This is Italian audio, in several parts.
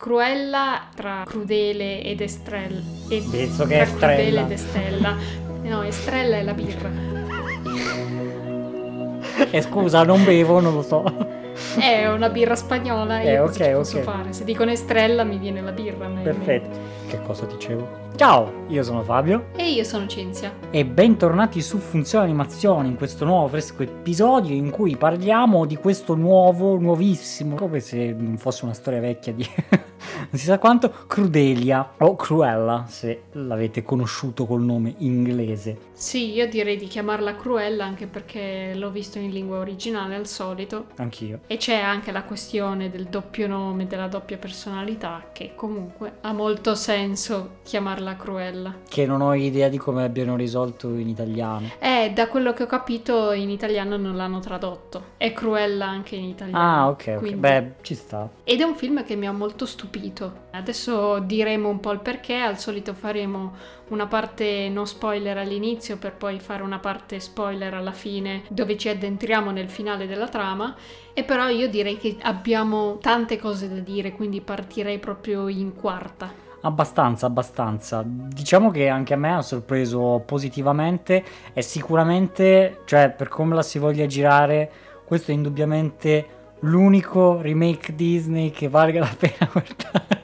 Cruella tra crudele ed estrella. E Visto che tra è crudele Estrella. ed estrella. No, estrella è la birra. Eh, scusa, non bevo, non lo so. È una birra spagnola, io Eh, ok, ok. fare? Se dicono estrella mi viene la birra. Perfetto. Che cosa dicevo? Ciao, io sono Fabio E io sono Cinzia. e bentornati su Funzione Animazione in questo nuovo fresco episodio in cui parliamo di questo nuovo, nuovissimo, come se non fosse una storia vecchia di non si sa quanto, Crudelia o Cruella se l'avete conosciuto col nome inglese. Sì, io direi di chiamarla Cruella anche perché l'ho visto in lingua originale al solito. Anch'io. E c'è anche la questione del doppio nome, della doppia personalità, che comunque ha molto senso chiamarla Cruella. Che non ho idea di come abbiano risolto in italiano. Eh, da quello che ho capito in italiano non l'hanno tradotto. È Cruella anche in italiano. Ah, ok, ok. quindi- Beh, ci sta. Ed è un film che mi ha molto stupito. Adesso diremo un po' il perché, al solito faremo una parte non spoiler all'inizio per poi fare una parte spoiler alla fine dove ci addentriamo nel finale della trama. E però io direi che abbiamo tante cose da dire, quindi partirei proprio in quarta. Abbastanza, abbastanza. Diciamo che anche a me ha sorpreso positivamente e sicuramente, cioè per come la si voglia girare, questo è indubbiamente l'unico remake Disney che valga la pena guardare.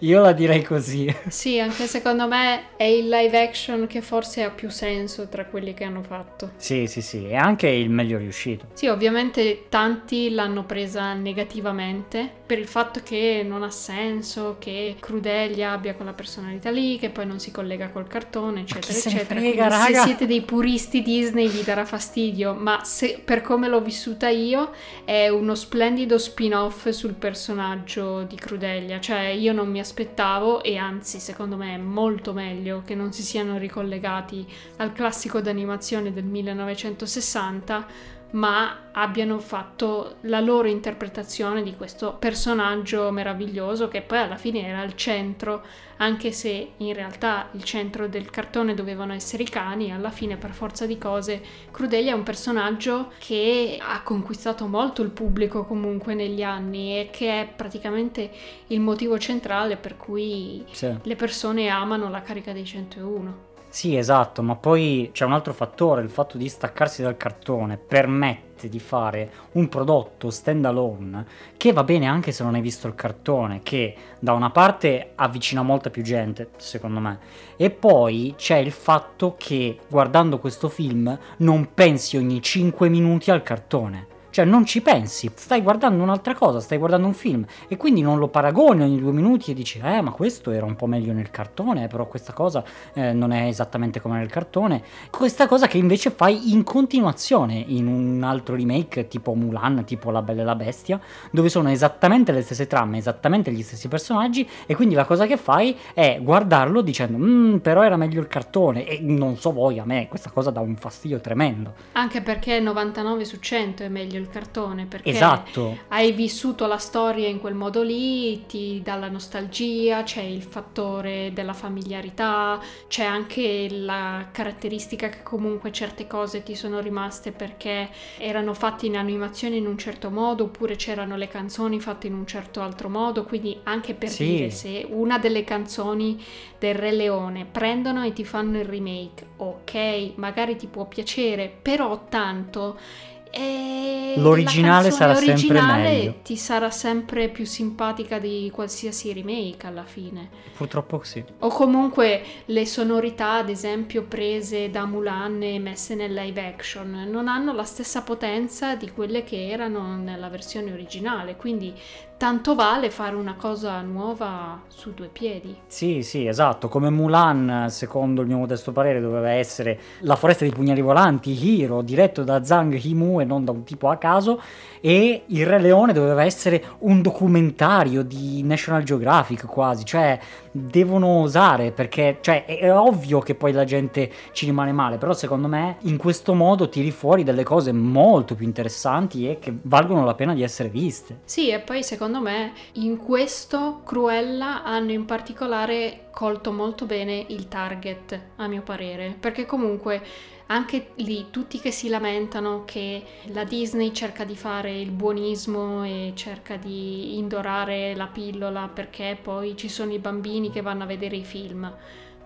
Io la direi così. Sì, anche secondo me è il live action che forse ha più senso tra quelli che hanno fatto. Sì, sì, sì, è anche il meglio riuscito. Sì, ovviamente tanti l'hanno presa negativamente per il fatto che non ha senso, che Crudelia abbia quella personalità lì, che poi non si collega col cartone, eccetera, eccetera. frega, se siete dei puristi Disney vi darà fastidio, ma se, per come l'ho vissuta io è uno splendido spin-off sul personaggio di Crudelia, cioè io non mi aspettavo e anzi secondo me è molto meglio che non si siano ricollegati al classico d'animazione del 1960 ma abbiano fatto la loro interpretazione di questo personaggio meraviglioso che poi alla fine era al centro, anche se in realtà il centro del cartone dovevano essere i cani, alla fine per forza di cose Crudelia è un personaggio che ha conquistato molto il pubblico comunque negli anni e che è praticamente il motivo centrale per cui Sì. le persone amano la carica dei 101. Sì, esatto, ma poi c'è un altro fattore, il fatto di staccarsi dal cartone permette di fare un prodotto stand alone che va bene anche se non hai visto il cartone, che da una parte avvicina molta più gente, secondo me, e poi c'è il fatto che guardando questo film non pensi ogni 5 minuti al cartone. Cioè non ci pensi, stai guardando un'altra cosa, stai guardando un film e quindi non lo paragoni ogni due minuti e dici eh ma questo era un po' meglio nel cartone, però questa cosa eh, non è esattamente come nel cartone. Questa cosa che invece fai in continuazione in un altro remake tipo Mulan, tipo La Bella e la Bestia, dove sono esattamente le stesse trame, esattamente gli stessi personaggi e quindi la cosa che fai è guardarlo dicendo "Mm, però era meglio il cartone e non so voi, a me questa cosa dà un fastidio tremendo. Anche perché 99 su 100 è meglio il cartone, perché Esatto. hai vissuto la storia in quel modo lì, ti dà la nostalgia, c'è il fattore della familiarità, c'è anche la caratteristica che comunque certe cose ti sono rimaste perché erano fatte in animazione in un certo modo oppure c'erano le canzoni fatte in un certo altro modo, quindi anche per Sì. dire se una delle canzoni del Re Leone prendono e ti fanno il remake, ok, magari ti può piacere, però tanto e L'originale sarà sempre meglio. ti sarà sempre più simpatica di qualsiasi remake alla fine. Purtroppo sì. O comunque le sonorità, ad esempio, prese da Mulan e messe nel live action, non hanno la stessa potenza di quelle che erano nella versione originale, quindi tanto vale fare una cosa nuova su due piedi. Sì, sì, esatto, come Mulan, secondo il mio modesto parere, doveva essere la foresta dei pugnali volanti, Hiro, diretto da Zhang Yimou e non da un tipo a caso, e Il Re Leone doveva essere un documentario di National Geographic quasi, cioè devono osare perché cioè, è, ovvio che poi la gente ci rimane male, però secondo me in questo modo tiri fuori delle cose molto più interessanti e che valgono la pena di essere viste. Sì, e poi secondo me in questo Cruella hanno in particolare colto molto bene il target, a mio parere, perché comunque anche lì tutti che si lamentano che la Disney cerca di fare il buonismo e cerca di indorare la pillola perché poi ci sono i bambini che vanno a vedere i film.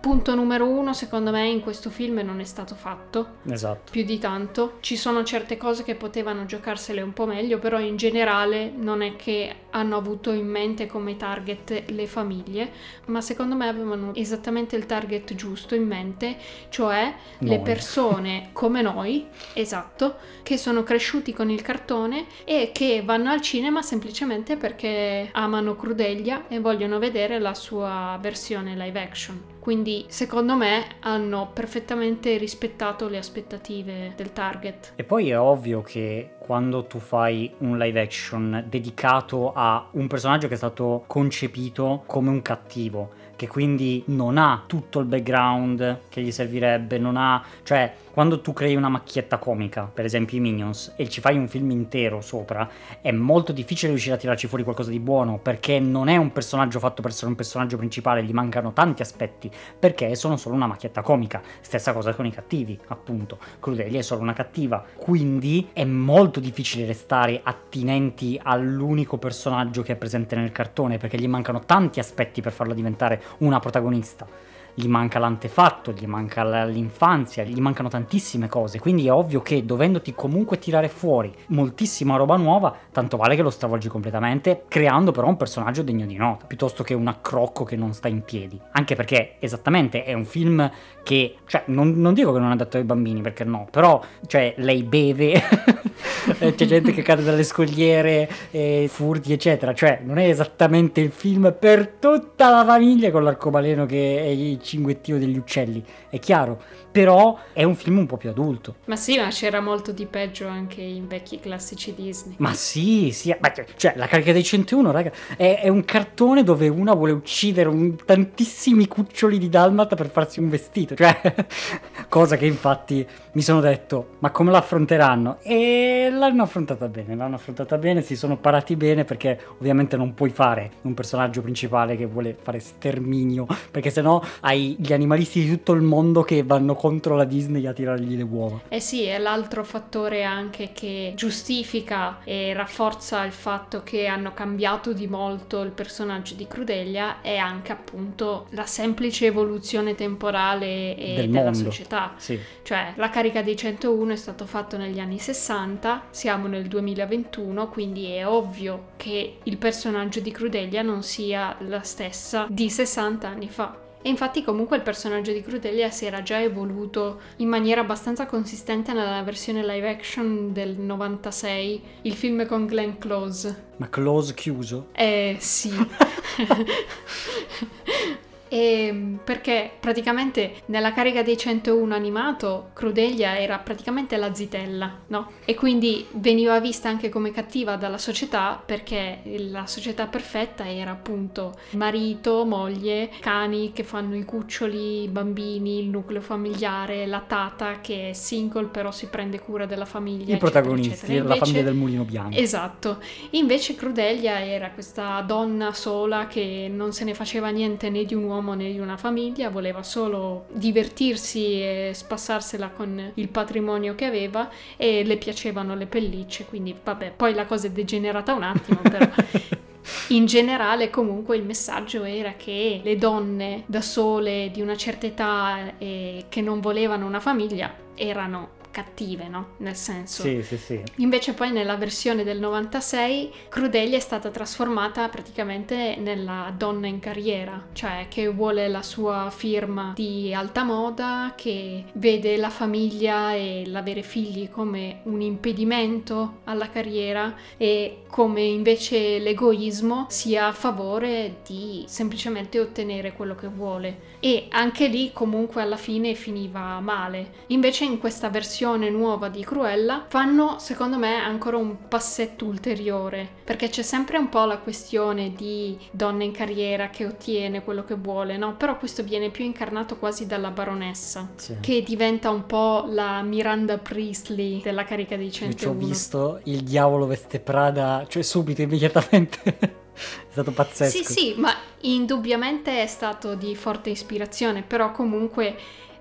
Punto numero uno, secondo me, in questo film non è stato fatto. Esatto. Più di tanto. Ci sono certe cose che potevano giocarsele un po' meglio, però in generale non è che hanno avuto in mente come target le famiglie, ma secondo me avevano esattamente il target giusto in mente, cioè Noi. le persone come noi, esatto, che sono cresciuti con il cartone e che vanno al cinema semplicemente perché amano Crudelia e vogliono vedere la sua versione live action. Quindi secondo me hanno perfettamente rispettato le aspettative del target. E poi è ovvio che quando tu fai un live action dedicato a un personaggio che è stato concepito come un cattivo, che quindi non ha tutto il background che gli servirebbe, non ha, cioè quando tu crei una macchietta comica, per esempio i Minions, e ci fai un film intero sopra, è molto difficile riuscire a tirarci fuori qualcosa di buono, perché non è un personaggio fatto per essere un personaggio principale, gli mancano tanti aspetti, perché sono solo una macchietta comica. Stessa cosa con i cattivi, appunto. Crudelia è solo una cattiva, quindi è molto difficile restare attinenti all'unico personaggio che è presente nel cartone, perché gli mancano tanti aspetti per farlo diventare una protagonista gli manca l'antefatto, gli manca l'infanzia, gli mancano tantissime cose, quindi è ovvio che dovendoti comunque tirare fuori moltissima roba nuova, tanto vale che lo stravolgi completamente, creando però un personaggio degno di nota, piuttosto che un accrocco che non sta in piedi. Anche perché esattamente è un film che, cioè, non, non dico che non è adatto ai bambini, perché no, però, cioè, lei beve, c'è gente che cade dalle scogliere, e furti, eccetera, cioè, non è esattamente il film per tutta la famiglia con l'arcobaleno che è il cinguettio degli uccelli, è chiaro, però è un film un po' più adulto. Ma sì, ma c'era molto di peggio anche in vecchi classici Disney. Ma sì, sì, ma cioè la carica dei 101, raga, è, è un cartone dove una vuole uccidere un, tantissimi cuccioli di dalmata per farsi un vestito, cioè cosa che infatti mi sono detto, ma come l'affronteranno? E l'hanno affrontata bene, l'hanno affrontata bene, si sono parati bene perché ovviamente non puoi fare un personaggio principale che vuole fare sterminio, perché sennò hai gli animalisti di tutto il mondo che vanno contro la Disney a tirargli le uova. Eh sì, è l'altro fattore anche che giustifica e rafforza il fatto che hanno cambiato di molto il personaggio di Crudelia è anche appunto la semplice evoluzione temporale Del della mondo. società. Sì. Cioè, la carica dei 101 è stato fatto negli anni 60, siamo nel 2021, quindi è ovvio che il personaggio di Crudelia non sia la stessa di 60 anni fa. E infatti comunque il personaggio di Crudelia si era già evoluto in maniera abbastanza consistente nella versione live action del 96, il film con Glenn Close. Ma close chiuso? Eh sì. E perché praticamente nella carica dei 101 animato Crudelia era praticamente la zitella, no? E quindi veniva vista anche come cattiva dalla società perché la società perfetta era appunto marito, moglie, cani che fanno i cuccioli, i bambini, il nucleo familiare, la tata che è single però si prende cura della famiglia. I eccetera, protagonisti, eccetera. la Invece- famiglia del mulino bianco. Esatto, invece Crudelia era questa donna sola che non se ne faceva niente né di un uomo né di una famiglia, voleva solo divertirsi e spassarsela con il patrimonio che aveva e le piacevano le pellicce, quindi vabbè, poi la cosa è degenerata un attimo, però in generale comunque il messaggio era che le donne da sole di una certa età e che non volevano una famiglia erano cattive, no? Nel senso Sì, sì, sì. Invece poi nella versione del 96 Crudelia è stata trasformata praticamente nella donna in carriera, cioè che vuole la sua firma di alta moda, che vede la famiglia e l'avere figli come un impedimento alla carriera e come invece l'egoismo sia a favore di semplicemente ottenere quello che vuole. E anche lì comunque alla fine finiva male. Invece in questa versione versione nuova di Cruella fanno secondo me ancora un passetto ulteriore perché c'è sempre un po' la questione di donna in carriera che ottiene quello che vuole, no? Però questo viene più incarnato quasi dalla baronessa Sì. che diventa un po' la Miranda Priestley della carica dei Io 101. ci ho visto il diavolo veste Prada, cioè subito, immediatamente. è stato pazzesco. Sì, sì, ma indubbiamente è stato di forte ispirazione, però comunque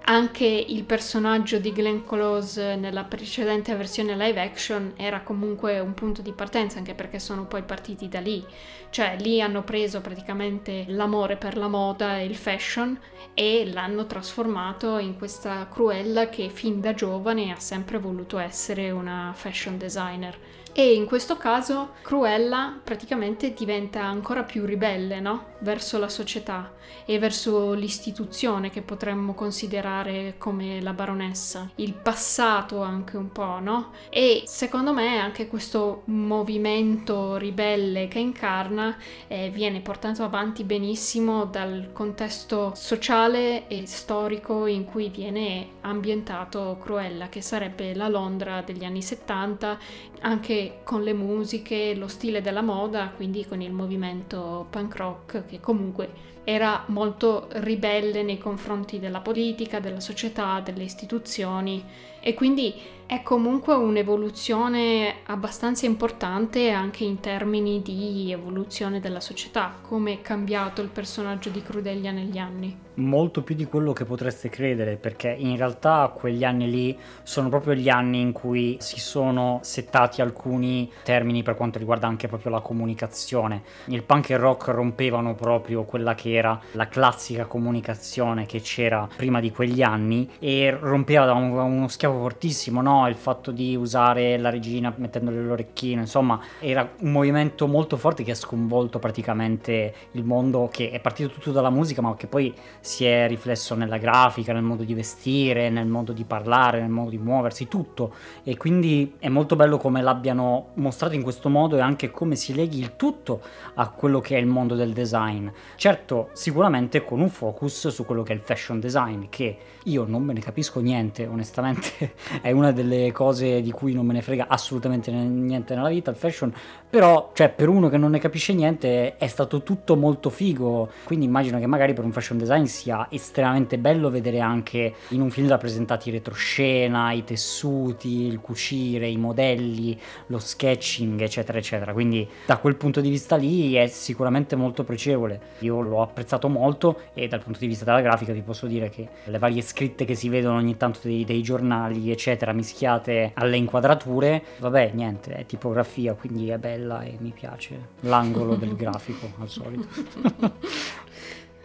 anche il personaggio di Glenn Close nella precedente versione live action era comunque un punto di partenza, anche perché sono poi partiti da lì. Cioè, lì hanno preso praticamente l'amore per la moda e il fashion e l'hanno trasformato in questa Cruella che fin da giovane ha sempre voluto essere una fashion designer. E in questo caso Cruella praticamente diventa ancora più ribelle, no? Verso la società e verso l'istituzione che potremmo considerare come la baronessa, il passato anche un po', no? E secondo me anche questo movimento ribelle che incarna eh, viene portato avanti benissimo dal contesto sociale e storico in cui viene ambientato Cruella, che sarebbe la Londra degli anni 70, anche con le musiche, lo stile della moda, quindi con il movimento punk rock che comunque era molto ribelle nei confronti della politica, della società, delle istituzioni e quindi è comunque un'evoluzione abbastanza importante anche in termini di evoluzione della società, come è cambiato il personaggio di Crudelia negli anni. Molto più di quello che potreste credere, perché in realtà quegli anni lì sono proprio gli anni in cui si sono settati alcuni termini per quanto riguarda anche proprio la comunicazione. Il punk e il rock rompevano proprio quella che era la classica comunicazione che c'era prima di quegli anni e rompeva da un- uno schiavo fortissimo, no? Il fatto di usare la regina mettendole l'orecchino, insomma, era un movimento molto forte che ha sconvolto praticamente il mondo, che è partito tutto dalla musica, ma che poi si è riflesso nella grafica, nel modo di vestire, nel modo di parlare, nel modo di muoversi, tutto. E quindi è molto bello come l'abbiano mostrato in questo modo e anche come si leghi il tutto a quello che è il mondo del design. Certo, sicuramente con un focus su quello che è il fashion design, che io non me ne capisco niente, onestamente è una delle cose di cui non me ne frega assolutamente niente nella vita, il fashion, però cioè per uno che non ne capisce niente è stato tutto molto figo, quindi immagino che magari per un fashion design sia estremamente bello vedere anche in un film rappresentati il retroscena, i tessuti, il cucire, i modelli, lo sketching, eccetera, eccetera. Quindi da quel punto di vista lì è sicuramente molto piacevole. Io l'ho apprezzato molto e dal punto di vista della grafica vi posso dire che le varie scritte che si vedono ogni tanto dei, dei giornali, eccetera, mischiate alle inquadrature, vabbè, niente, è tipografia, quindi è bella e mi piace l'angolo del grafico al solito.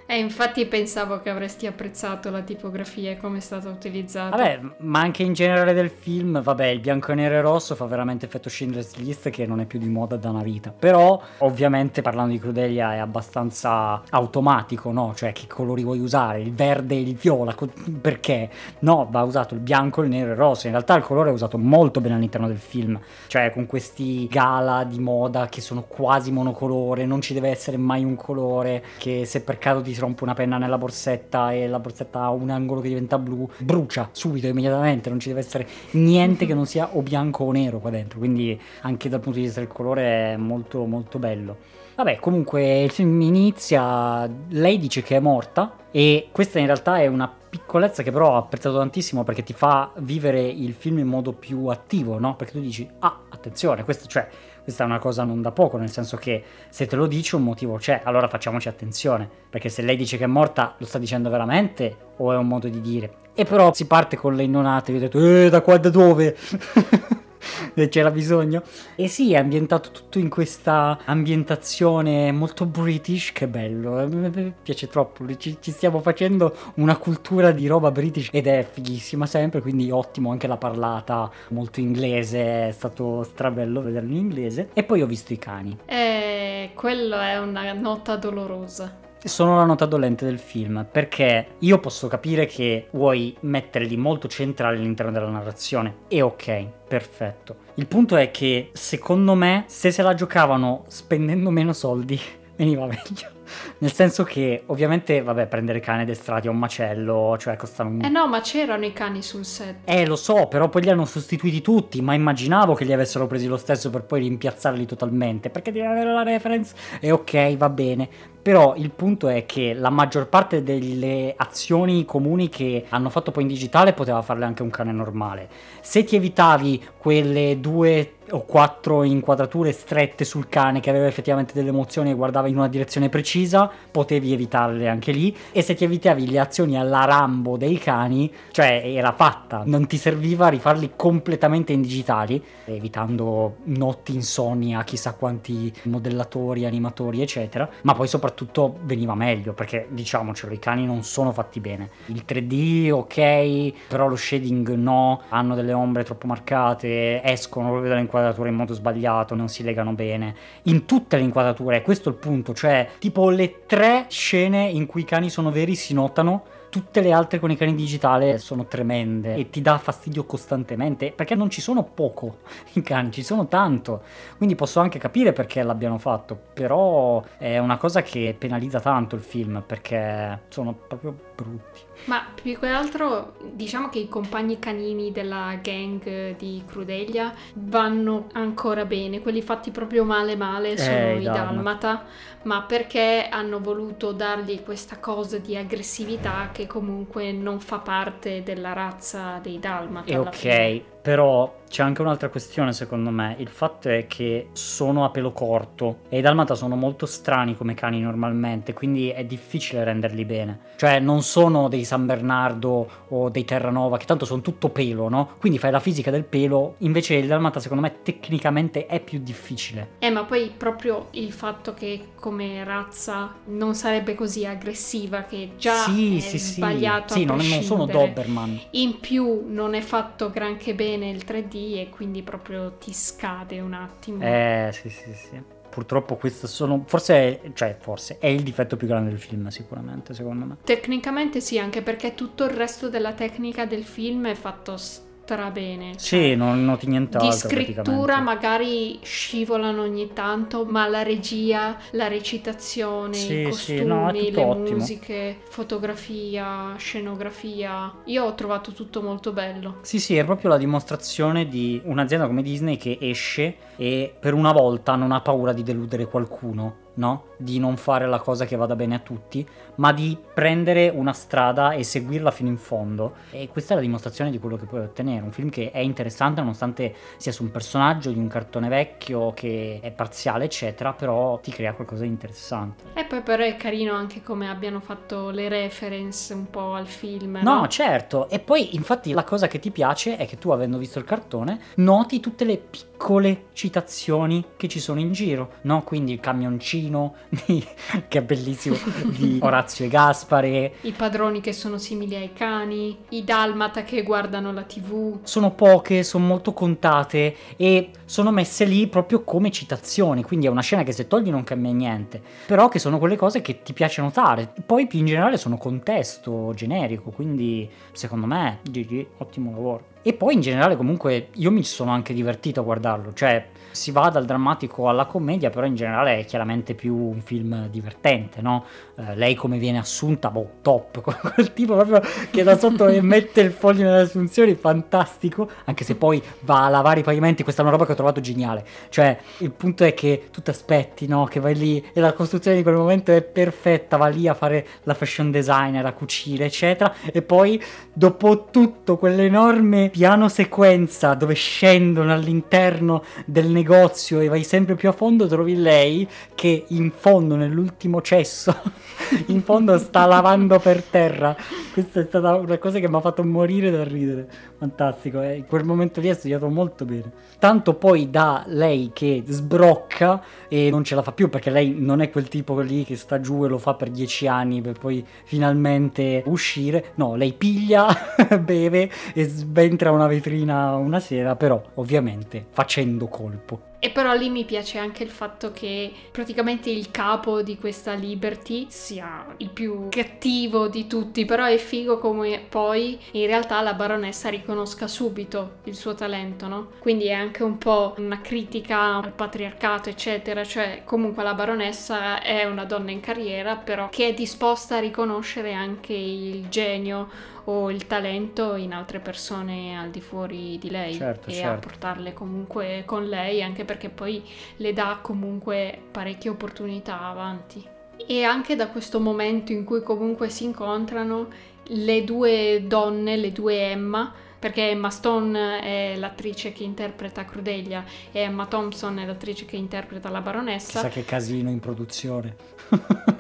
E infatti pensavo che avresti apprezzato la tipografia e come è stata utilizzata. Vabbè, ma anche in generale del film, vabbè, il bianco e nero e rosso fa veramente effetto Schindler's List che non è più di moda da una vita. Però, ovviamente, parlando di Crudelia è abbastanza automatico, no? Cioè, che colori vuoi usare? Il verde e il viola? Perché? No, va usato il bianco, il nero e il rosso. In realtà il colore è usato molto bene all'interno del film. Cioè, con questi gala di moda che sono quasi monocolore, non ci deve essere mai un colore, che se per caso ti si rompe una penna nella borsetta e la borsetta ha un angolo che diventa blu, brucia subito, immediatamente, non ci deve essere niente che non sia o bianco o nero qua dentro, quindi anche dal punto di vista del colore è molto molto bello. Vabbè, comunque il film inizia, lei dice che è morta e questa in realtà è una piccolezza che però ho apprezzato tantissimo perché ti fa vivere il film in modo più attivo, no? Perché tu dici, ah, attenzione, questo, cioè, questa è una cosa non da poco, nel senso che se te lo dici un motivo c'è, allora facciamoci attenzione, perché se lei dice che è morta lo sta dicendo veramente o è un modo di dire? E però si parte con le innonate, io ho detto, eh, da qua da dove? c'era bisogno. E sì, è ambientato tutto in questa ambientazione molto british, che bello, eh, mi piace troppo, ci, ci stiamo facendo una cultura di roba british ed è fighissima sempre, quindi ottimo anche la parlata, molto inglese, è stato strabello vederlo in inglese. E poi ho visto i cani. E quello è una nota dolorosa. Sono la nota dolente del film perché io posso capire che vuoi metterli molto centrali all'interno della narrazione e ok, perfetto. Il punto è che secondo me se se la giocavano spendendo meno soldi veniva meglio. Nel senso che ovviamente, vabbè, prendere cani addestrati è un macello, cioè costano un... Eh no, ma c'erano i cani sul set. Eh, lo so, però poi li hanno sostituiti tutti, ma immaginavo che li avessero presi lo stesso per poi rimpiazzarli totalmente, perché devi avere la reference e ok, va bene. Però il punto è che la maggior parte delle azioni comuni che hanno fatto poi in digitale poteva farle anche un cane normale. Se ti evitavi quelle due o quattro inquadrature strette sul cane che aveva effettivamente delle emozioni e guardava in una direzione precisa, potevi evitarle anche lì. E se ti evitavi le azioni alla Rambo dei cani, cioè era fatta, non ti serviva rifarli completamente in digitali, evitando notti insonni a chissà quanti modellatori, animatori, eccetera. Ma poi soprattutto veniva meglio perché diciamocelo, i cani non sono fatti bene. Il 3D, ok, però lo shading no, hanno delle ombre troppo marcate, escono proprio dalle inquadrature in modo sbagliato, non si legano bene. In tutte le inquadrature, questo è il punto, cioè tipo le tre scene in cui i cani sono veri si notano tutte le altre con i cani digitali sono tremende e ti dà fastidio costantemente perché non ci sono poco i cani, ci sono tanto. Quindi posso anche capire perché l'abbiano fatto, però è una cosa che penalizza tanto il film perché sono proprio brutti. Ma più che altro diciamo che i compagni canini della gang di Crudelia vanno ancora bene, quelli fatti proprio male male sono Eh, i Dalmata. Dalmata, ma perché hanno voluto dargli questa cosa di aggressività che comunque non fa parte della razza dei Dalmata. E ok, fine. però c'è anche un'altra questione secondo me. Il fatto è che sono a pelo corto e i dalmata sono molto strani come cani normalmente, quindi è difficile renderli bene. Cioè non sono dei San Bernardo o dei Terranova, che tanto sono tutto pelo, no? Quindi fai la fisica del pelo, invece il dalmata secondo me tecnicamente è più difficile. Eh, ma poi proprio il fatto che come razza non sarebbe così aggressiva, che già sì, è sì, sì. sbagliato Sì, a non, non sono. Doberman. In più non è fatto granché bene il 3D e quindi proprio ti scade un attimo. Eh, sì, sì, sì. Purtroppo questo sono. Forse, è- cioè, forse è il difetto più grande del film, sicuramente, secondo me. Tecnicamente sì, anche perché tutto il resto della tecnica del film è fatto strabene. Sì, non noti Di nient'altro. scrittura praticamente. magari scivolano ogni tanto, ma la regia, la recitazione, Sì, i sì, costumi, no, è tutto le ottimo. musiche, fotografia, scenografia, io ho trovato tutto molto bello. Sì, sì, è proprio la dimostrazione di un'azienda come Disney che esce e per una volta non ha paura di deludere qualcuno, no? Di non fare la cosa che vada bene a tutti, ma di prendere una strada e seguirla fino in fondo. E questa è la dimostrazione di quello che puoi ottenere. Un film che è interessante nonostante sia su un personaggio di un cartone vecchio che è parziale, eccetera, però ti crea qualcosa di interessante. E poi però è carino anche come abbiano fatto le reference un po' al film. No, certo. E poi, infatti, la cosa che ti piace è che tu, avendo visto il cartone, noti tutte le piccole citazioni che ci sono in giro, no? Quindi il camioncino, di- che è bellissimo, di Orazio e Gaspare. I padroni che sono simili ai cani, i dalmata che guardano la tv. Sono poche, sono molto contate e sono messe lì proprio come citazioni. Quindi è una scena che se togli non cambia niente, però che sono quelle cose che ti piace notare. Poi più in generale sono contesto generico, quindi secondo me GG, ottimo lavoro. E poi in generale comunque io mi sono anche divertito a guardarlo, cioè si va dal drammatico alla commedia, però in generale è chiaramente più un film divertente, no? Eh, lei come viene assunta, boh, top, quel tipo proprio che da sotto mette il foglio nelle assunzioni, fantastico, anche se poi va a lavare i pavimenti, questa è una roba che ho trovato geniale, cioè il punto è che tu ti aspetti, no? Che vai lì e la costruzione di quel momento è perfetta, va lì a fare la fashion designer, a cucire, eccetera, e poi dopo tutto quell'enorme piano sequenza dove scendono all'interno del negozio e vai sempre più a fondo, trovi lei che in fondo, nell'ultimo cesso, in fondo sta lavando per terra. Questa è stata una cosa che mi ha fatto morire da ridere. Fantastico, eh. in quel momento lì è studiato molto bene. Tanto poi da lei che sbrocca e non ce la fa più perché lei non è quel tipo lì che sta giù e lo fa per dieci anni per poi finalmente uscire. No, lei piglia, beve e sventra una vetrina una sera, però ovviamente facendo colpo. E però lì mi piace anche il fatto che praticamente il capo di questa Liberty sia il più cattivo di tutti, però è figo come poi in realtà la baronessa riconosca subito il suo talento, no? Quindi è anche un po' una critica al patriarcato, eccetera, cioè comunque la baronessa è una donna in carriera, però che è disposta a riconoscere anche il genio o il talento in altre persone al di fuori di lei certo, e certo. a portarle comunque con lei, anche perché poi le dà comunque parecchie opportunità avanti. E anche da questo momento in cui comunque si incontrano le due donne, le due Emma, perché Emma Stone è l'attrice che interpreta Crudelia e Emma Thompson è l'attrice che interpreta la baronessa. Chissà che casino in produzione.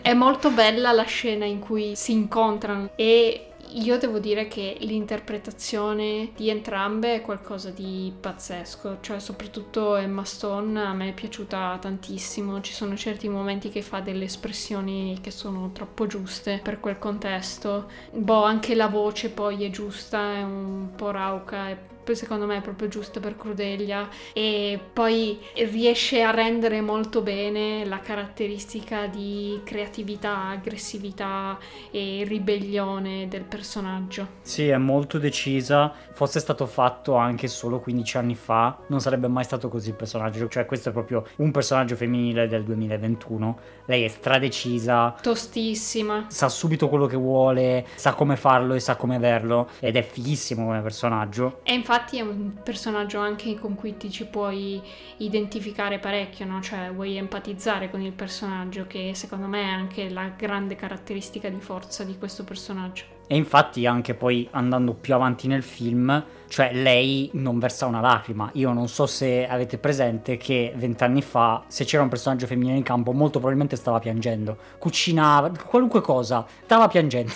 è molto bella la scena in cui si incontrano e io devo dire che l'interpretazione di entrambe è qualcosa di pazzesco, cioè soprattutto Emma Stone a me è piaciuta tantissimo, ci sono certi momenti che fa delle espressioni che sono troppo giuste per quel contesto, boh anche la voce poi è giusta, è un po' rauca, secondo me è proprio giusto per Crudelia e poi riesce a rendere molto bene la caratteristica di creatività, aggressività e ribellione del personaggio. Sì, è molto decisa, fosse stato fatto anche solo 15 anni fa non sarebbe mai stato così il personaggio, cioè questo è proprio un personaggio femminile del 2021, lei è stradecisa, tostissima, sa subito quello che vuole, sa come farlo e sa come averlo. Ed è fighissimo come personaggio. E infatti infatti è un personaggio anche con cui ti ci puoi identificare parecchio, no? Cioè vuoi empatizzare con il personaggio, che secondo me è anche la grande caratteristica di forza di questo personaggio. E infatti anche poi andando più avanti nel film, cioè lei non versa una lacrima. Io non so se avete presente che vent'anni fa, se c'era un personaggio femminile in campo, molto probabilmente stava piangendo. Cucinava, qualunque cosa, stava piangendo.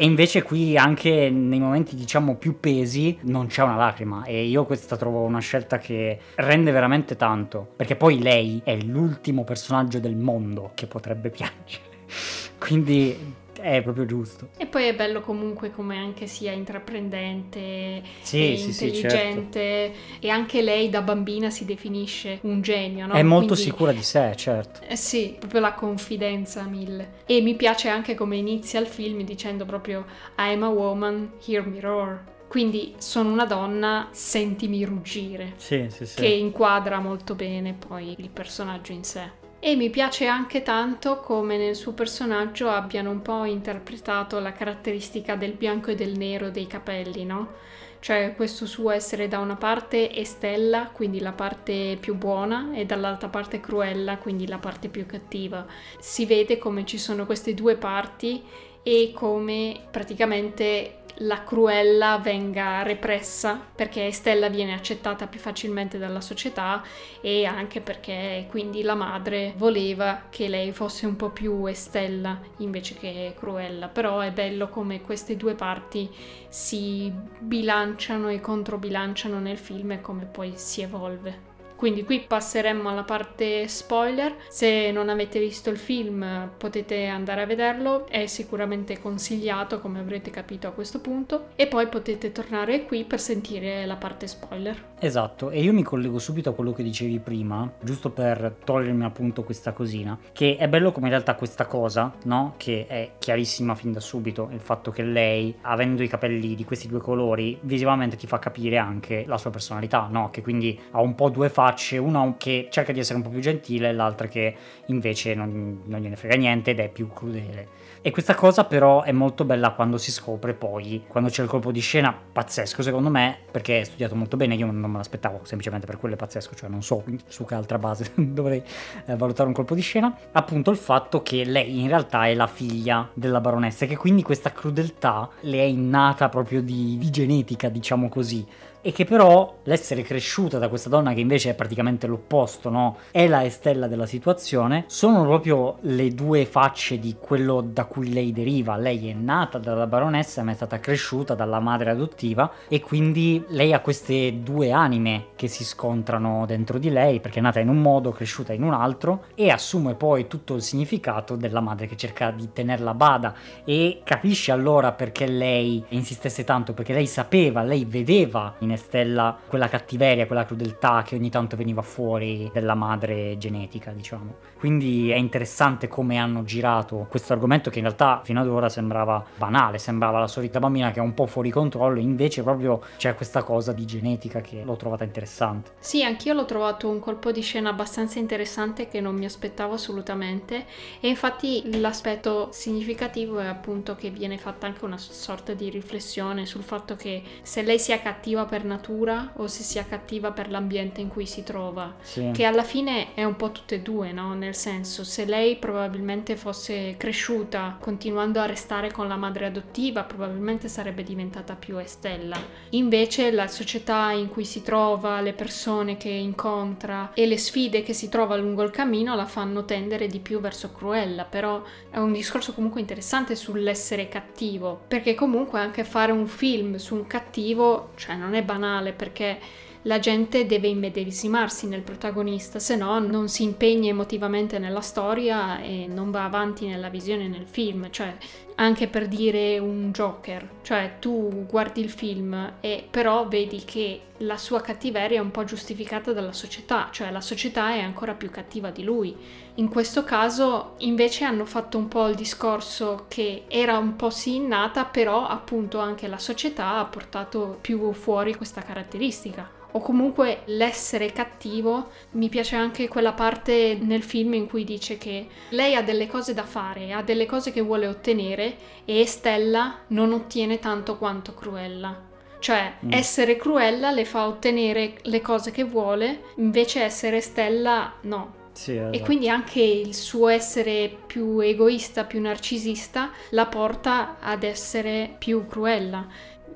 E invece qui anche nei momenti diciamo più pesi non c'è una lacrima e io questa trovo una scelta che rende veramente tanto, perché poi lei è l'ultimo personaggio del mondo che potrebbe piangere. Quindi è proprio giusto. E poi è bello comunque come anche sia intraprendente, sì, sì, intelligente sì, certo. e anche lei da bambina si definisce un genio, no? È molto Quindi, sicura di sé, certo. Eh sì, proprio la confidenza mille. E mi piace anche come inizia il film dicendo proprio I'm a woman, hear me roar. Quindi sono una donna, sentimi ruggire. Sì, sì, sì. Che inquadra molto bene poi il personaggio in sé. E mi piace anche tanto come nel suo personaggio abbiano un po' interpretato la caratteristica del bianco e del nero dei capelli, no? Cioè questo suo essere da una parte Estella, quindi la parte più buona, e dall'altra parte Cruella, quindi la parte più cattiva. Si vede come ci sono queste due parti e come praticamente la Cruella venga repressa perché Stella viene accettata più facilmente dalla società e anche perché quindi la madre voleva che lei fosse un po' più Estella invece che Cruella. Però è bello come queste due parti si bilanciano e controbilanciano nel film e come poi si evolve. Quindi qui passeremmo alla parte spoiler. Se non avete visto il film potete andare a vederlo, è sicuramente consigliato come avrete capito a questo punto e poi potete tornare qui per sentire la parte spoiler. Esatto, e io mi collego subito a quello che dicevi prima, giusto per togliermi appunto questa cosina, che è bello come in realtà questa cosa, no? Che è chiarissima fin da subito, il fatto che lei, avendo i capelli di questi due colori, visivamente ti fa capire anche la sua personalità, no? Che quindi ha un po' due facce facce, una che cerca di essere un po' più gentile l'altra che invece non, non gliene frega niente ed è più crudele. E questa cosa però è molto bella quando si scopre poi, quando c'è il colpo di scena, pazzesco secondo me, perché è studiato molto bene, io non me l'aspettavo, semplicemente per quello è pazzesco, cioè non so su che altra base dovrei eh, valutare un colpo di scena, appunto il fatto che lei in realtà è la figlia della baronessa e che quindi questa crudeltà le è innata proprio di, di genetica, diciamo così e che però l'essere cresciuta da questa donna che invece è praticamente l'opposto, no? È la Estella della situazione, sono proprio le due facce di quello da cui lei deriva. Lei è nata dalla baronessa, ma è stata cresciuta dalla madre adottiva e quindi lei ha queste due anime che si scontrano dentro di lei perché è nata in un modo, cresciuta in un altro e assume poi tutto il significato della madre che cerca di tenerla a bada e capisce allora perché lei insistesse tanto, perché lei sapeva, lei vedeva in in Estella quella cattiveria, quella crudeltà che ogni tanto veniva fuori della madre genetica, diciamo. Quindi è interessante come hanno girato questo argomento che in realtà fino ad ora sembrava banale, sembrava la solita bambina che è un po' fuori controllo, invece proprio c'è questa cosa di genetica che l'ho trovata interessante. Sì, anch'io l'ho trovato un colpo di scena abbastanza interessante che non mi aspettavo assolutamente e infatti l'aspetto significativo è appunto che viene fatta anche una sorta di riflessione sul fatto che se lei sia cattiva per natura o se sia cattiva per l'ambiente in cui si trova, Sì. che alla fine è un po' tutte e due, no? Nel senso, se lei probabilmente fosse cresciuta continuando a restare con la madre adottiva, probabilmente sarebbe diventata più Estella. Invece la società in cui si trova, le persone che incontra e le sfide che si trova lungo il cammino la fanno tendere di più verso Cruella, però è un discorso comunque interessante sull'essere cattivo, perché comunque anche fare un film su un cattivo, cioè non è banale perché la gente deve immedesimarsi nel protagonista, se no non si impegna emotivamente nella storia e non va avanti nella visione nel film, cioè anche per dire un Joker, cioè tu guardi il film e però vedi che la sua cattiveria è un po' giustificata dalla società, cioè la società è ancora più cattiva di lui. In questo caso invece hanno fatto un po' il discorso che era un po' sì innata, però appunto anche la società ha portato più fuori questa caratteristica o comunque l'essere cattivo, mi piace anche quella parte nel film in cui dice che lei ha delle cose da fare, ha delle cose che vuole ottenere e Stella non ottiene tanto quanto Cruella. Cioè, Mm. essere Cruella le fa ottenere le cose che vuole, invece essere Stella no. Sì, E esatto. quindi anche il suo essere più egoista, più narcisista, la porta ad essere più cruella.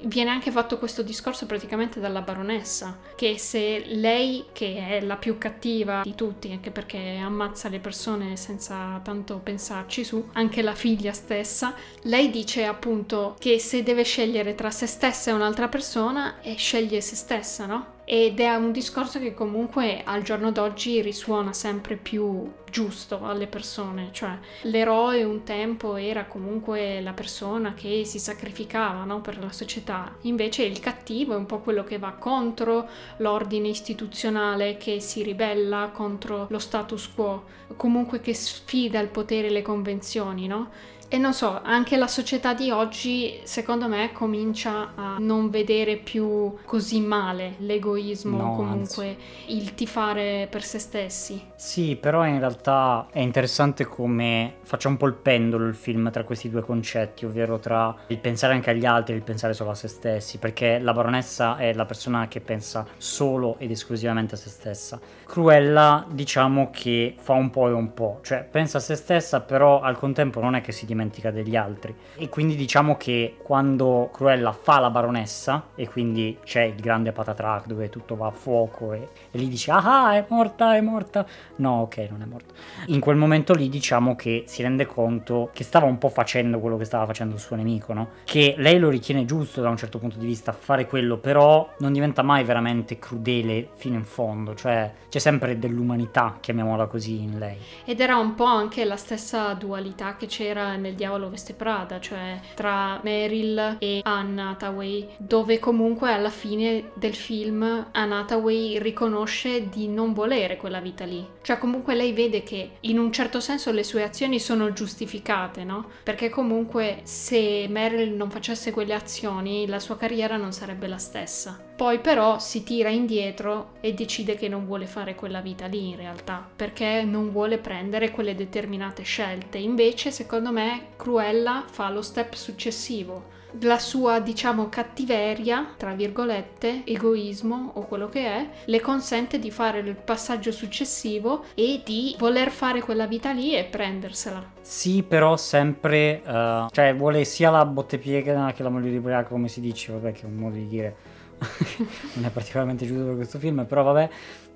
Viene anche fatto questo discorso praticamente dalla baronessa, che se lei, che è la più cattiva di tutti, anche perché ammazza le persone senza tanto pensarci su, anche la figlia stessa, lei dice appunto che se deve scegliere tra se stessa e un'altra persona, e sceglie se stessa, no? Ed è un discorso che comunque al giorno d'oggi risuona sempre più giusto alle persone, cioè l'eroe un tempo era comunque la persona che si sacrificava no, per la società, invece il cattivo è un po' quello che va contro l'ordine istituzionale, che si ribella contro lo status quo, comunque che sfida il potere e le convenzioni, no? E non so, anche la società di oggi, secondo me, comincia a non vedere più così male l'egoismo, No, comunque il tifare per se stessi. Sì, però in realtà è interessante come faccia un po' il pendolo il film tra questi due concetti, ovvero tra il pensare anche agli altri e il pensare solo a se stessi, perché la baronessa è la persona che pensa solo ed esclusivamente a se stessa. Cruella diciamo che fa un po' e un po', cioè pensa a se stessa, però al contempo non è che si dimentica degli altri. E quindi diciamo che quando Cruella fa la baronessa, e quindi c'è il grande patatrack dove tutto va a fuoco e, e lì dice ah è morta, è morta, No, ok, non è morto. In quel momento lì diciamo che si rende conto che stava un po' facendo quello che stava facendo il suo nemico, no? Che lei lo ritiene giusto da un certo punto di vista fare quello, però non diventa mai veramente crudele fino in fondo, cioè c'è sempre dell'umanità, chiamiamola così, in lei. Ed era un po' anche la stessa dualità che c'era nel Diavolo Veste Prada, cioè tra Meryl e Anne Hathaway, dove comunque alla fine del film Anne Hathaway riconosce di non volere quella vita lì. Cioè comunque lei vede che in un certo senso le sue azioni sono giustificate, no? Perché comunque se Meryl non facesse quelle azioni la sua carriera non sarebbe la stessa. Poi però si tira indietro e decide che non vuole fare quella vita lì in realtà, perché non vuole prendere quelle determinate scelte. Invece, secondo me, Cruella fa lo step successivo. La sua, diciamo, cattiveria, tra virgolette, egoismo o quello che è, le consente di fare il passaggio successivo e di voler fare quella vita lì e prendersela. Sì, però sempre, eh, cioè vuole sia la botte piega che la moglie di ubriaco, come si dice, vabbè che è un modo di dire, non è particolarmente giusto per questo film, però vabbè,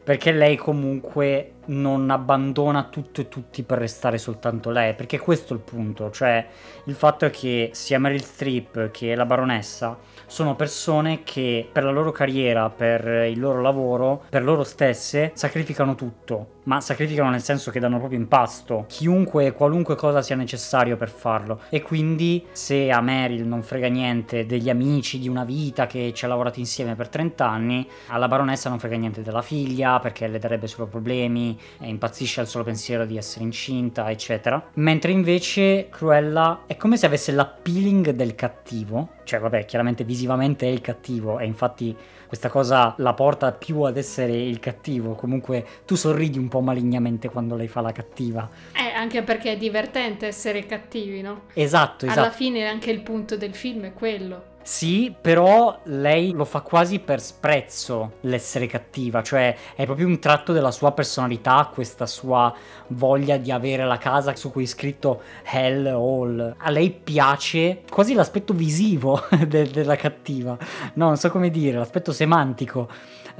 perché lei comunque non abbandona tutto e tutti per restare soltanto lei, perché questo è il punto, cioè il fatto è che sia Meryl Streep che la baronessa sono persone che per la loro carriera, per il loro lavoro, per loro stesse sacrificano tutto, ma sacrificano nel senso che danno proprio in pasto chiunque e qualunque cosa sia necessario per farlo. E quindi se a Meryl non frega niente degli amici di una vita che ci ha lavorato insieme per 30 anni, alla baronessa non frega niente della figlia perché le darebbe solo problemi, impazzisce al solo pensiero di essere incinta, eccetera. Mentre invece Cruella è come se avesse l'appealing del cattivo, cioè vabbè, chiaramente visivamente è il cattivo e infatti questa cosa la porta più ad essere il cattivo. Comunque tu sorridi un po' malignamente quando lei fa la cattiva. Eh, anche perché è divertente essere cattivi, no? Esatto, esatto. Alla fine anche il punto del film è quello. Sì, però lei lo fa quasi per sprezzo l'essere cattiva, cioè è proprio un tratto della sua personalità, questa sua voglia di avere la casa su cui è scritto Hell Hall. A lei piace quasi l'aspetto visivo de- della cattiva, no, non so come dire, l'aspetto semantico.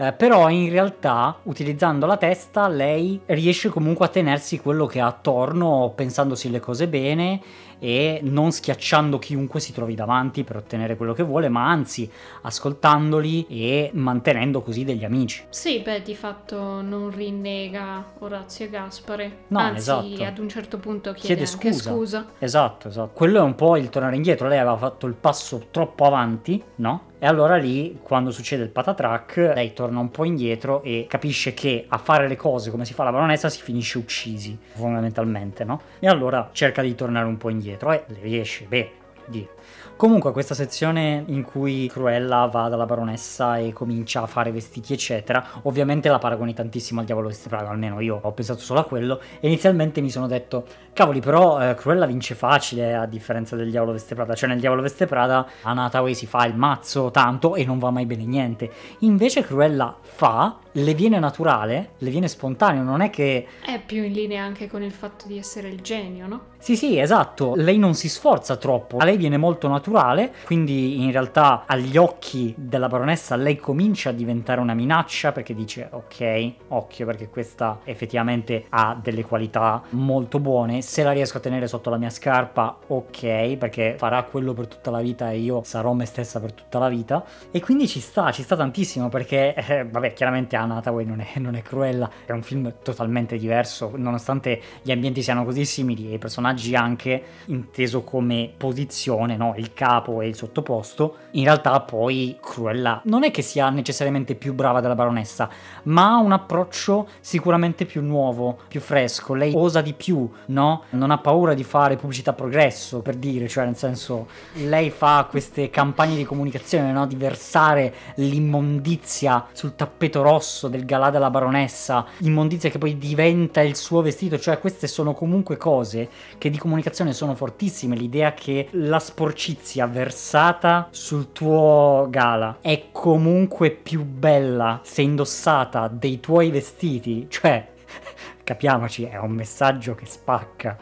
Eh, però in realtà utilizzando la testa lei riesce comunque a tenersi quello che ha attorno pensandosi le cose bene e non schiacciando chiunque si trovi davanti per ottenere quello che vuole, ma anzi ascoltandoli e mantenendo così degli amici. Sì, beh, di fatto non rinnega Orazio e Gaspare. No, anzi, esatto. ad un certo punto Chiede chiede, scusa. scusa. Esatto, esatto. Quello è un po' il tornare indietro. Lei aveva fatto il passo troppo avanti, no? E allora lì, quando succede il patatrack, lei torna un po' indietro e capisce che a fare le cose come si fa la baronessa si finisce uccisi, fondamentalmente, no? E allora cerca di tornare un po' indietro e le riesce bene, dire. Comunque questa sezione in cui Cruella va dalla baronessa e comincia a fare vestiti eccetera, ovviamente la paragoni tantissimo al diavolo veste Prada, almeno io ho pensato solo a quello e inizialmente mi sono detto cavoli però eh, Cruella vince facile a differenza del diavolo veste Prada, cioè nel diavolo veste Prada Anna Hathaway si fa il mazzo tanto e non va mai bene niente, invece Cruella fa, le viene naturale, le viene spontaneo, non è che È più in linea anche con il fatto di essere il genio, no? sì, sì, esatto. Lei non si sforza troppo. A lei viene molto naturale, quindi in realtà agli occhi della baronessa lei comincia a diventare una minaccia perché dice ok, occhio perché questa effettivamente ha delle qualità molto buone. Se la riesco a tenere sotto la mia scarpa, ok, perché farà quello per tutta la vita e io sarò me stessa per tutta la vita. E quindi ci sta, ci sta tantissimo perché, eh, vabbè, chiaramente Anna Hathaway non è, non è cruella, è un film totalmente diverso, nonostante gli ambienti siano così simili e i personaggi anche inteso come posizione, no? il capo e il sottoposto, in realtà poi Cruella non è che sia necessariamente più brava della baronessa, ma ha un approccio sicuramente più nuovo, più fresco, lei osa di più, no? Non ha paura di fare pubblicità progresso, per dire, cioè nel senso lei fa queste campagne di comunicazione, no? Di versare l'immondizia sul tappeto rosso del galà della baronessa, immondizia che poi diventa il suo vestito, cioè queste sono comunque cose che di comunicazione sono fortissime, l'idea che la sporcizia versata sul tuo gala è comunque più bella se indossata dei tuoi vestiti, cioè capiamoci, è un messaggio che spacca.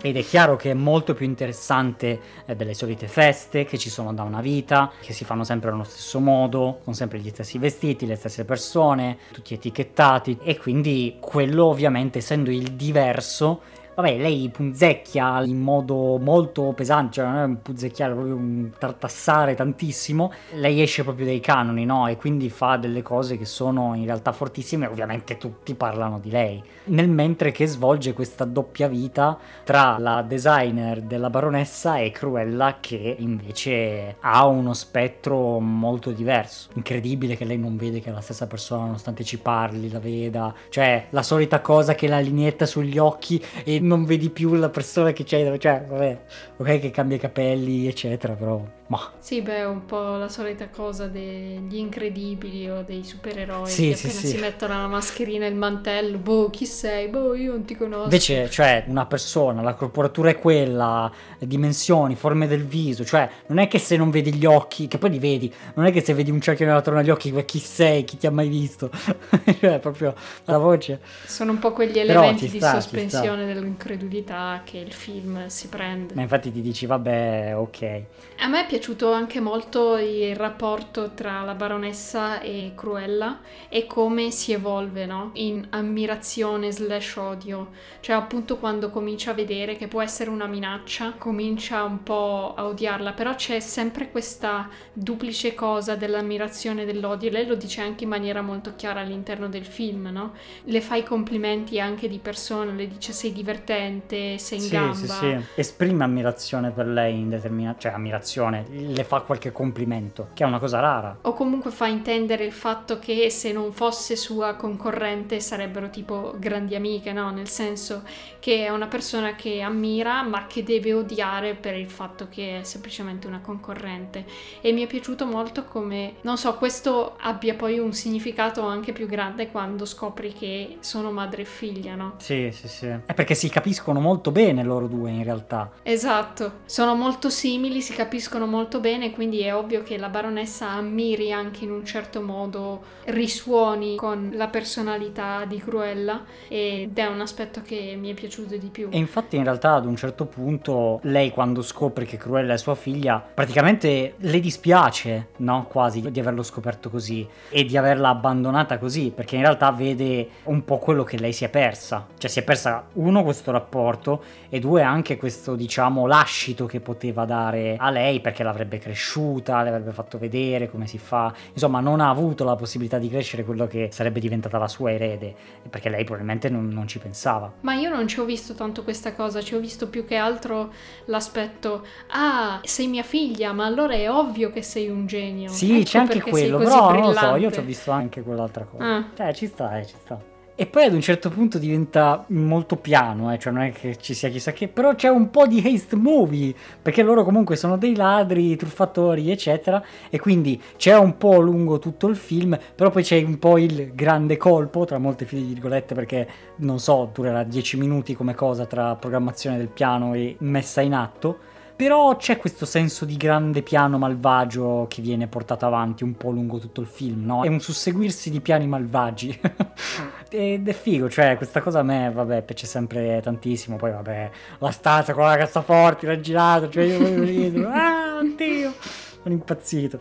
Ed è chiaro che è molto più interessante eh, delle solite feste che ci sono da una vita, che si fanno sempre allo stesso modo, con sempre gli stessi vestiti, le stesse persone, tutti etichettati e quindi quello ovviamente essendo il diverso Vabbè, lei punzecchia in modo molto pesante, cioè non è un punzecchiare, è proprio un tartassare tantissimo. Lei esce proprio dai canoni, no? E quindi fa delle cose che sono in realtà fortissime, ovviamente tutti parlano di lei. Nel mentre che svolge questa doppia vita tra la designer della baronessa e Cruella che invece ha uno spettro molto diverso. Incredibile che lei non vede che è la stessa persona nonostante ci parli, la veda. Cioè, la solita cosa che la lineetta sugli occhi e non vedi più la persona che c'è, cioè, vabbè, ok che cambia i capelli, eccetera, però, ma... Sì, beh, è un po' la solita cosa degli incredibili o dei supereroi Sì, che sì, appena sì. si mettono la mascherina e il mantello, boh, chi sei? Boh, io non ti conosco. Invece, cioè, una persona, la corporatura è quella, dimensioni, forme del viso, cioè, non è che se non vedi gli occhi, che poi li vedi, non è che se vedi un cerchio nell'attorno agli occhi, chi sei, chi ti ha mai visto, cioè, proprio la voce. Sono un po' quegli elementi di sta, sospensione del- incredulità che il film si prende. Ma infatti ti dici, vabbè, ok. A me è piaciuto anche molto il rapporto tra la baronessa e Cruella e come si evolve, no? In ammirazione slash odio. Cioè appunto quando comincia a vedere che può essere una minaccia, comincia un po' a odiarla, però c'è sempre questa duplice cosa dell'ammirazione e dell'odio. Lei lo dice anche in maniera molto chiara all'interno del film, no? Le fa i complimenti anche di persona, le dice sei divertente, sei in sì, gamba. Sì, sì, esprime ammirazione per lei in determinata... cioè ammirazione, le fa qualche complimento, che è una cosa rara. O comunque fa intendere il fatto che se non fosse sua concorrente sarebbero tipo grandi amiche, no? Nel senso che è una persona che ammira ma che deve odiare per il fatto che è semplicemente una concorrente. E mi è piaciuto molto come, non so, questo abbia poi un significato anche più grande quando scopri che sono madre e figlia, no? Sì, sì, sì. È perché si capiscono molto bene loro due in realtà. Esatto, sono molto simili, si capiscono molto bene, quindi è ovvio che la baronessa ammiri anche in un certo modo, risuoni con la personalità di Cruella ed è un aspetto che mi è piaciuto di più. E infatti in realtà ad un certo punto lei quando scopre che Cruella è sua figlia, praticamente le dispiace, no? Quasi di averlo scoperto così e di averla abbandonata così, perché in realtà vede un po' quello che lei si è persa. Cioè si è persa uno questo rapporto e due anche questo diciamo lascito che poteva dare a lei perché l'avrebbe cresciuta, le avrebbe fatto vedere come si fa. Insomma, non ha avuto la possibilità di crescere quello che sarebbe diventata la sua erede, perché lei probabilmente non, non ci pensava. Ma io non ci ho visto tanto questa cosa, ci ho visto più che altro l'aspetto, ah, sei mia figlia, ma allora è ovvio che sei un genio. Sì, ecco c'è anche quello, però non lo so, io ci ho visto anche quell'altra cosa. Ah. Cioè, ci sta, eh, ci sta. E poi ad un certo punto diventa molto piano, eh, cioè non è che ci sia chissà che, però c'è un po' di haste movie, perché loro comunque sono dei ladri, truffatori, eccetera, e quindi c'è un po' lungo tutto il film, però poi c'è un po' il grande colpo, tra molte virgolette, perché non so, durerà 10 minuti come cosa tra programmazione del piano e messa in atto, però c'è questo senso di grande piano malvagio che viene portato avanti un po' lungo tutto il film, no? È un susseguirsi di piani malvagi. Ed è figo, cioè questa cosa a me, vabbè, piace sempre tantissimo. Poi, vabbè, la stanza con la cassaforte, l'ha girato, cioè io voglio dire, ah, oddio, sono impazzito.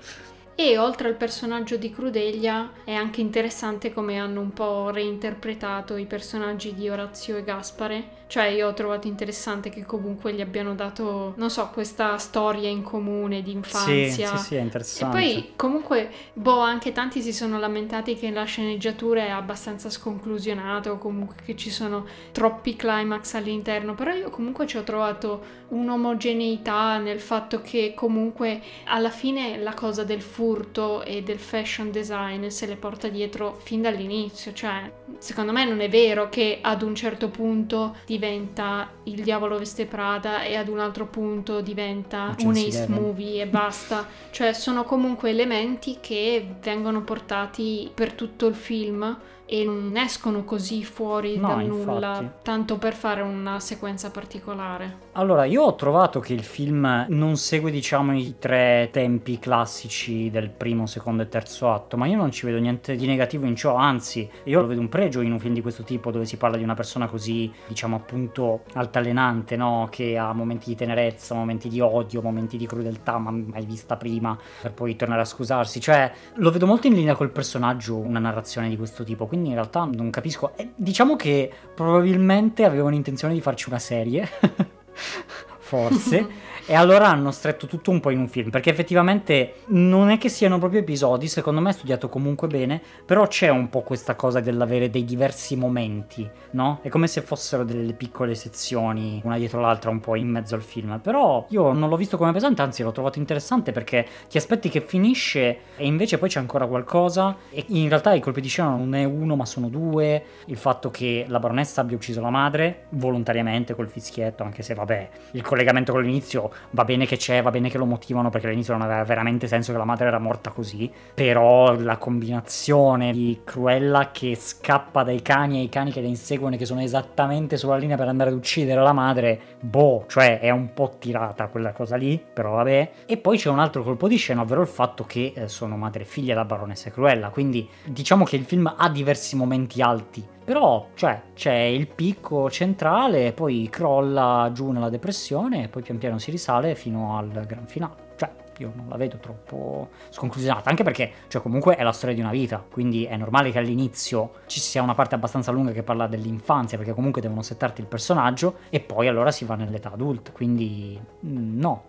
E oltre al personaggio di Crudeglia è anche interessante come hanno un po' reinterpretato i personaggi di Orazio e Gaspare. Cioè io ho trovato interessante che comunque gli abbiano dato, non so, questa storia in comune di infanzia. Sì, sì, sì, è E interessante. poi comunque, boh, anche tanti si sono lamentati che la sceneggiatura è abbastanza sconclusionata o comunque che ci sono troppi climax all'interno, però io comunque ci ho trovato un'omogeneità nel fatto che comunque alla fine la cosa del furto e del fashion design se le porta dietro fin dall'inizio, cioè secondo me non è vero che ad un certo punto diventa il diavolo veste Prada e ad un altro punto diventa un ace movie e basta, cioè sono comunque elementi che vengono portati per tutto il film e non escono così fuori No, dal nulla infatti. tanto per fare una sequenza particolare. Allora, io ho trovato che il film non segue, diciamo, i tre tempi classici del primo, secondo e terzo atto, ma io non ci vedo niente di negativo in ciò, anzi, io lo vedo un pregio in un film di questo tipo dove si parla di una persona così, diciamo, appunto, altalenante, no? Che ha momenti di tenerezza, momenti di odio, momenti di crudeltà, ma mai vista prima, per poi tornare a scusarsi. Cioè, lo vedo molto in linea col personaggio, una narrazione di questo tipo, quindi in realtà non capisco. Eh, diciamo che probabilmente avevano intenzione di farci una serie. Forse. e allora hanno stretto tutto un po' in un film. Perché effettivamente non è che siano proprio episodi, secondo me è studiato comunque bene. Però c'è un po' questa cosa dell'avere dei diversi momenti, no? È come se fossero delle piccole sezioni, una dietro l'altra, un po' in mezzo al film. Però io non l'ho visto come pesante, anzi l'ho trovato interessante perché ti aspetti che finisce e invece poi c'è ancora qualcosa. E in realtà i colpi di scena non è uno, ma sono due. Il fatto che la baronessa abbia ucciso la madre volontariamente col fischietto, anche se vabbè, il collegamento con l'inizio va bene che c'è, va bene che lo motivano perché all'inizio non aveva veramente senso che la madre era morta così. Però la combinazione di Cruella che scappa dai cani e i cani che le inseguono e che sono esattamente sulla linea per andare ad uccidere la madre, boh, cioè è un po' tirata quella cosa lì, però vabbè. E poi c'è un altro colpo di scena, ovvero il fatto che eh, sono madre e figlia della baronessa Cruella, quindi diciamo che il film ha diversi momenti alti Però, cioè, c'è il picco centrale, poi crolla giù nella depressione e poi pian piano si risale fino al gran finale. Cioè, io non la vedo troppo sconclusionata, anche perché, cioè, comunque è la storia di una vita, quindi è normale che all'inizio ci sia una parte abbastanza lunga che parla dell'infanzia, perché comunque devono settarti il personaggio e poi allora si va nell'età adulta, quindi mm, no.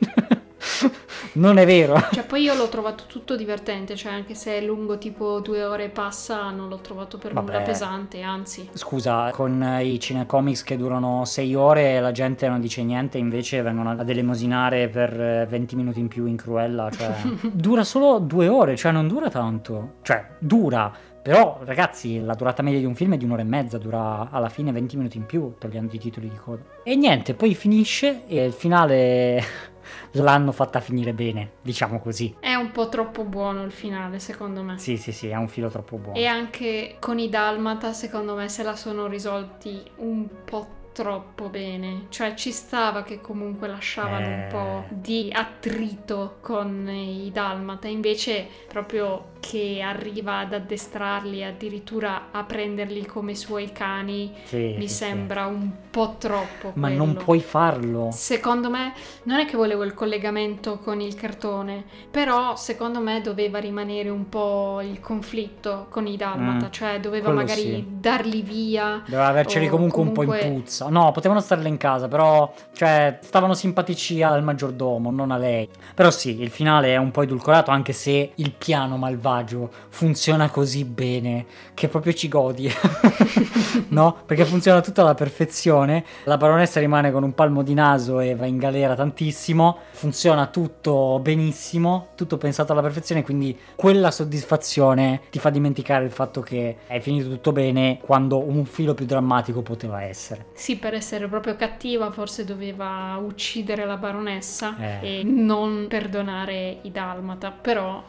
non è vero. Cioè, poi io l'ho trovato tutto divertente, cioè anche se è lungo tipo due ore e passa, non l'ho trovato per Vabbè. nulla pesante, anzi. Scusa, con i cinecomics che durano 6 ore la gente non dice niente, invece vengono ad elemosinare per eh, 20 minuti in più in Cruella, cioè dura solo due ore, cioè non dura tanto. Cioè, dura, però ragazzi, la durata media di un film è di un'ora e mezza, dura alla fine 20 minuti in più, togliendo i titoli di coda. E niente, poi finisce e il finale l'hanno fatta finire bene, diciamo così. È un po' troppo buono il finale, secondo me. Sì, sì, sì, è un filo troppo buono. E anche con i Dalmata, secondo me, se la sono risolti un po' troppo bene. Cioè, ci stava che comunque lasciavano un Eh. po' di attrito con i Dalmata. Invece, proprio che arriva ad addestrarli, addirittura a prenderli come suoi cani, Sì, mi sì, sembra un po' troppo. sì. Ma quello. non puoi farlo. Secondo me, non è che volevo il collegamento con il cartone, però secondo me doveva rimanere un po' il conflitto con i Dalmata, Mm, cioè doveva magari sì. darli via. Doveva averceli O comunque, un po' comunque- in puzza. No, potevano starle in casa, però, cioè, stavano simpatici al maggiordomo, non a lei. Però sì, il finale è un po' edulcorato, anche se il piano malvagio funziona così bene che proprio ci godi. no? Perché funziona tutto alla perfezione. La baronessa rimane con un palmo di naso e va in galera tantissimo. Funziona tutto benissimo, tutto pensato alla perfezione, quindi quella soddisfazione ti fa dimenticare il fatto che è finito tutto bene quando un filo più drammatico poteva essere. Sì, per essere proprio cattiva forse doveva uccidere la baronessa Eh. e non perdonare i Dalmata, però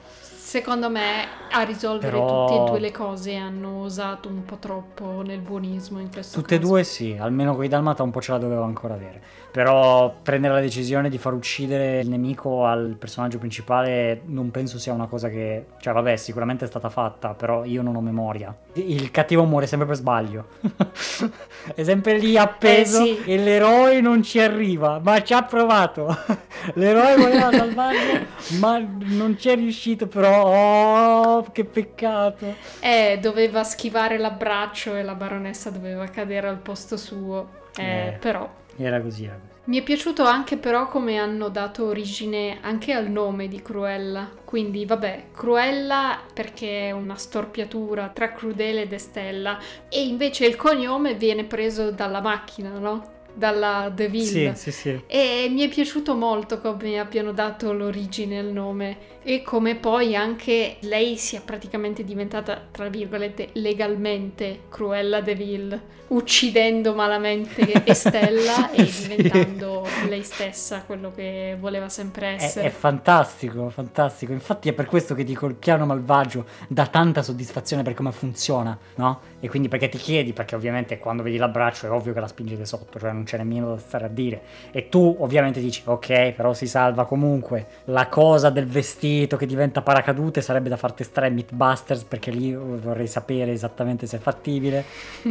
secondo me a risolvere Però- tutte e due le cose hanno osato un po' troppo nel buonismo in questo Tutte e caso. due sì, almeno con i Dalmata un po' ce la dovevo ancora avere. Però prendere la decisione di far uccidere il nemico al personaggio principale non penso sia una cosa che... Cioè vabbè, sicuramente è stata fatta, però io non ho memoria. Il cattivo muore sempre per sbaglio. è sempre lì appeso Eh, sì. e l'eroe non ci arriva, ma ci ha provato. l'eroe voleva salvarlo, ma non ci è riuscito, però... Oh, che peccato. Eh, doveva schivare l'abbraccio e la baronessa doveva cadere al posto suo. Eh, Eh. però. Era così, era così. Mi è piaciuto anche però come hanno dato origine anche al nome di Cruella. Quindi, vabbè, Cruella perché è una storpiatura tra Crudele ed Estella. E invece il cognome viene preso dalla macchina, no? Dalla Deville. Sì, sì, sì. E mi è piaciuto molto come abbiano dato l'origine al nome e come poi anche lei sia praticamente diventata, tra virgolette, legalmente Cruella de Vil, uccidendo malamente Estella e diventando lei stessa quello che voleva sempre È, essere. è fantastico, fantastico. Infatti è per questo che dico il piano malvagio dà tanta soddisfazione per come funziona, no? E quindi perché ti chiedi, perché ovviamente quando vedi l'abbraccio è ovvio che la spingete sotto, cioè non c'è nemmeno da stare a dire. E tu ovviamente dici, ok, però si salva comunque. La cosa del vestito che diventa paracadute sarebbe da far testare Mythbusters perché lì vorrei sapere esattamente se è fattibile.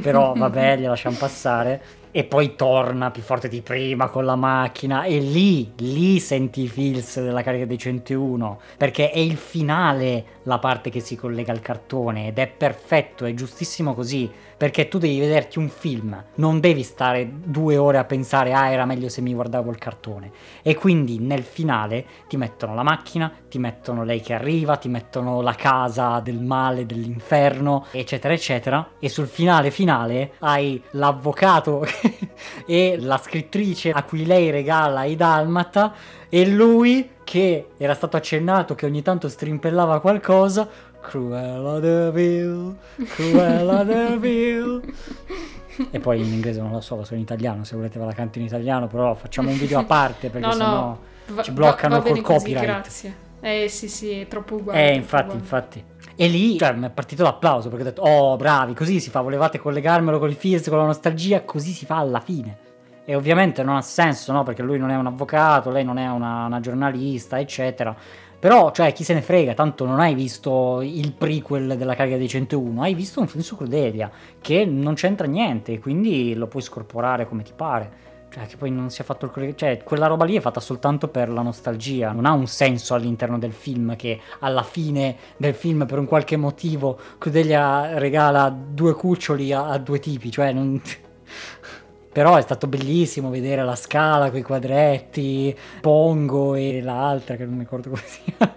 Però vabbè, li lasciamo passare. E poi torna più forte di prima con la macchina. E lì, lì senti i feels della carica dei 101 perché è il finale la parte che si collega al cartone. Ed è perfetto, è giustissimo così. Perché tu devi vederti un film, non devi stare due ore a pensare ah era meglio se mi guardavo il cartone. E quindi nel finale ti mettono la macchina, ti mettono lei che arriva, ti mettono la casa del male, dell'inferno eccetera eccetera. E sul finale finale hai l'avvocato e la scrittrice a cui lei regala i dalmata e lui che era stato accennato che ogni tanto strimpellava qualcosa Cruella de Vil, Cruella de Vil. E poi in inglese non la so, la so in italiano, se volete ve la canto in italiano, però facciamo un video a parte perché no, sennò... no, va- ci bloccano va- va col così, copyright. grazie. Eh sì, sì, è troppo uguale. Eh, infatti, uguale. infatti. E lì, cioè, mi è partito l'applauso perché ho detto, oh, bravi, così si fa, volevate collegarmelo con il feels, con la nostalgia, così si fa alla fine. E ovviamente non ha senso, no? Perché lui non è un avvocato, lei non è una, una giornalista, eccetera. Però, cioè, chi se ne frega, tanto non hai visto il prequel della carica dei 101, hai visto un film su Crudelia, che non c'entra niente, quindi lo puoi scorporare come ti pare. Cioè, che poi non si è fatto il collegamento. Cioè, quella roba lì è fatta soltanto per la nostalgia. Non ha un senso all'interno del film che alla fine del film, per un qualche motivo, Crudelia regala due cuccioli a, a due tipi. Cioè, non. Però è stato bellissimo vedere la scala con i quadretti, Pongo e l'altra che non mi ricordo come si chiama.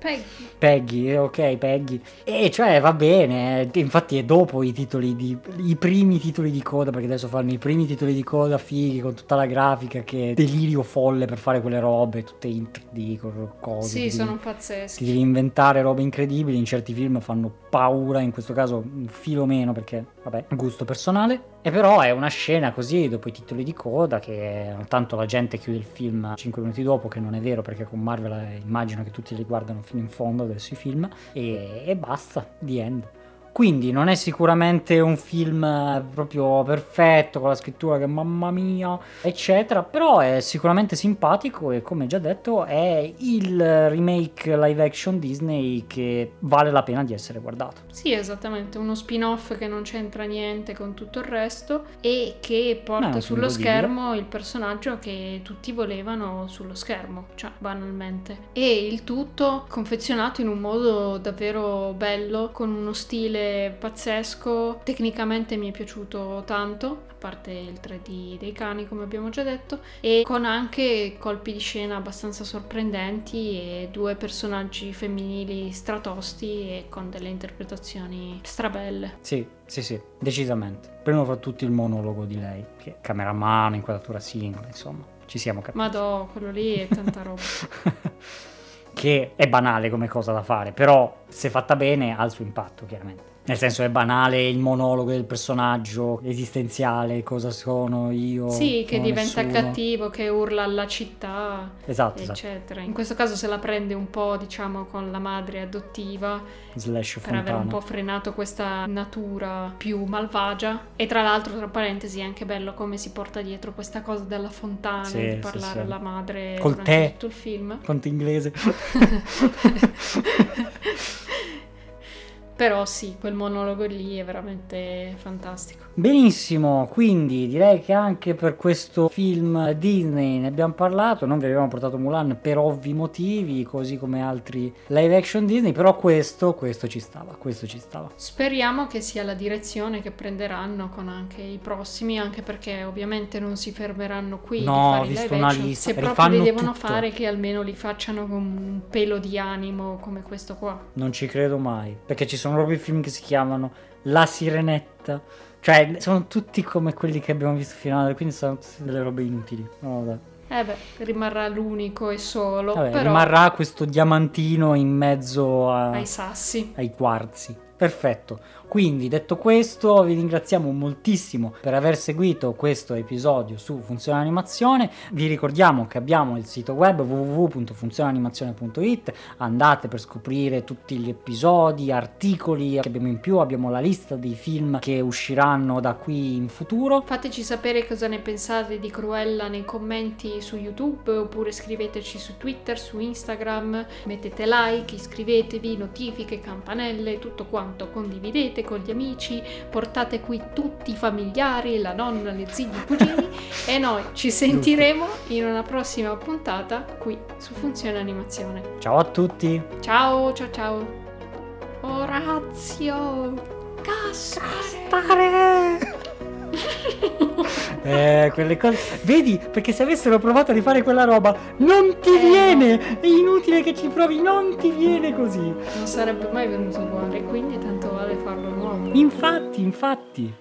Peggy. Peggy, ok, Peggy. E cioè va bene, eh, infatti è dopo i titoli di i primi titoli di coda, perché adesso fanno i primi titoli di coda fighi con tutta la grafica che è delirio folle per fare quelle robe, tutte in 3D con cose. Sì, ti sono pazzeschi. ti devi inventare robe incredibili, in certi film fanno paura, in questo caso un filo meno perché, vabbè, gusto personale. E però è una scena così, dopo i titoli di coda, che tanto la gente chiude il film 5 minuti dopo, che non è vero perché con Marvel eh, immagino che tutti li guardano fino in fondo adesso i film, e, e basta, the end. Quindi non è sicuramente un film eh, proprio perfetto con la scrittura che mamma mia, eccetera, però è sicuramente simpatico e come già detto è il remake live action Disney che vale la pena di essere guardato. Sì, esattamente, uno spin-off che non c'entra niente con tutto il resto e che porta è un sullo schermo il personaggio che tutti volevano sullo schermo, cioè banalmente. E il tutto confezionato in un modo davvero bello, con uno stile pazzesco, tecnicamente mi è piaciuto tanto, a parte il 3D dei cani come abbiamo già detto, e con anche colpi di scena abbastanza sorprendenti e due personaggi femminili stratosti e con delle interpretazioni strabelle. Sì, sì, sì, decisamente. Primo fra tutti il monologo di lei, che è cameramano, inquadratura singola, insomma, ci siamo capiti. Madò, quello lì è tanta roba. che è banale come cosa da fare, però se fatta bene ha il suo impatto, chiaramente. Nel senso è banale il monologo del personaggio esistenziale, cosa sono io. Sì, che diventa nessuno. cattivo, che urla alla città, Esatto, esatto. eccetera. In questo caso se la prende un po', diciamo, con la madre adottiva Slash per aver un Fontana. po' frenato questa natura più malvagia. E tra l'altro, tra parentesi, è anche bello come si porta dietro questa cosa della fontana, Sì, di sì, parlare sì. alla madre Col durante tè. tutto il film. Conto inglese. Però sì, quel monologo lì è veramente fantastico. Benissimo, quindi direi che anche per questo film Disney ne abbiamo parlato, non vi abbiamo portato Mulan per ovvi motivi, così come altri live action Disney, però questo, questo ci stava, questo ci stava. Speriamo che sia la direzione che prenderanno con anche i prossimi, anche perché ovviamente non si fermeranno qui No, ho visto una action. lista, Se proprio li devono tutto. fare, che almeno li facciano con un pelo di animo come questo qua. Non ci credo mai, perché ci sono proprio i film che si chiamano La Sirenetta, cioè sono tutti come quelli che abbiamo visto finora, quindi sono tutte delle robe inutili. No, vabbè. Eh beh, rimarrà l'unico e solo, Vabbè, però rimarrà questo diamantino in mezzo a- ai sassi. ai quarzi. Perfetto. Quindi, detto questo, vi ringraziamo moltissimo per aver seguito questo episodio su Funzione Animazione. Vi ricordiamo che abbiamo il sito web www.funzioneanimazione.it. Andate per scoprire tutti gli episodi, articoli che abbiamo in più. Abbiamo la lista dei film che usciranno da qui in futuro. Fateci sapere cosa ne pensate di Cruella nei commenti su YouTube oppure scriveteci su Twitter, su Instagram, mettete like, iscrivetevi, notifiche, campanelle, tutto quanto, condividete con gli amici, portate qui tutti i familiari, la nonna, le zie, i cugini e noi ci sentiremo in una prossima puntata qui su Funzione Animazione. Ciao a tutti! Ciao, ciao, ciao. Orazio. Gaspare. Eh, quelle cose. Vedi, perché se avessero provato a rifare quella roba, non ti Eh, viene! È inutile che ci provi, non ti viene così. Non sarebbe mai venuto uguale, quindi tanto vale farlo nuovo. Infatti, infatti.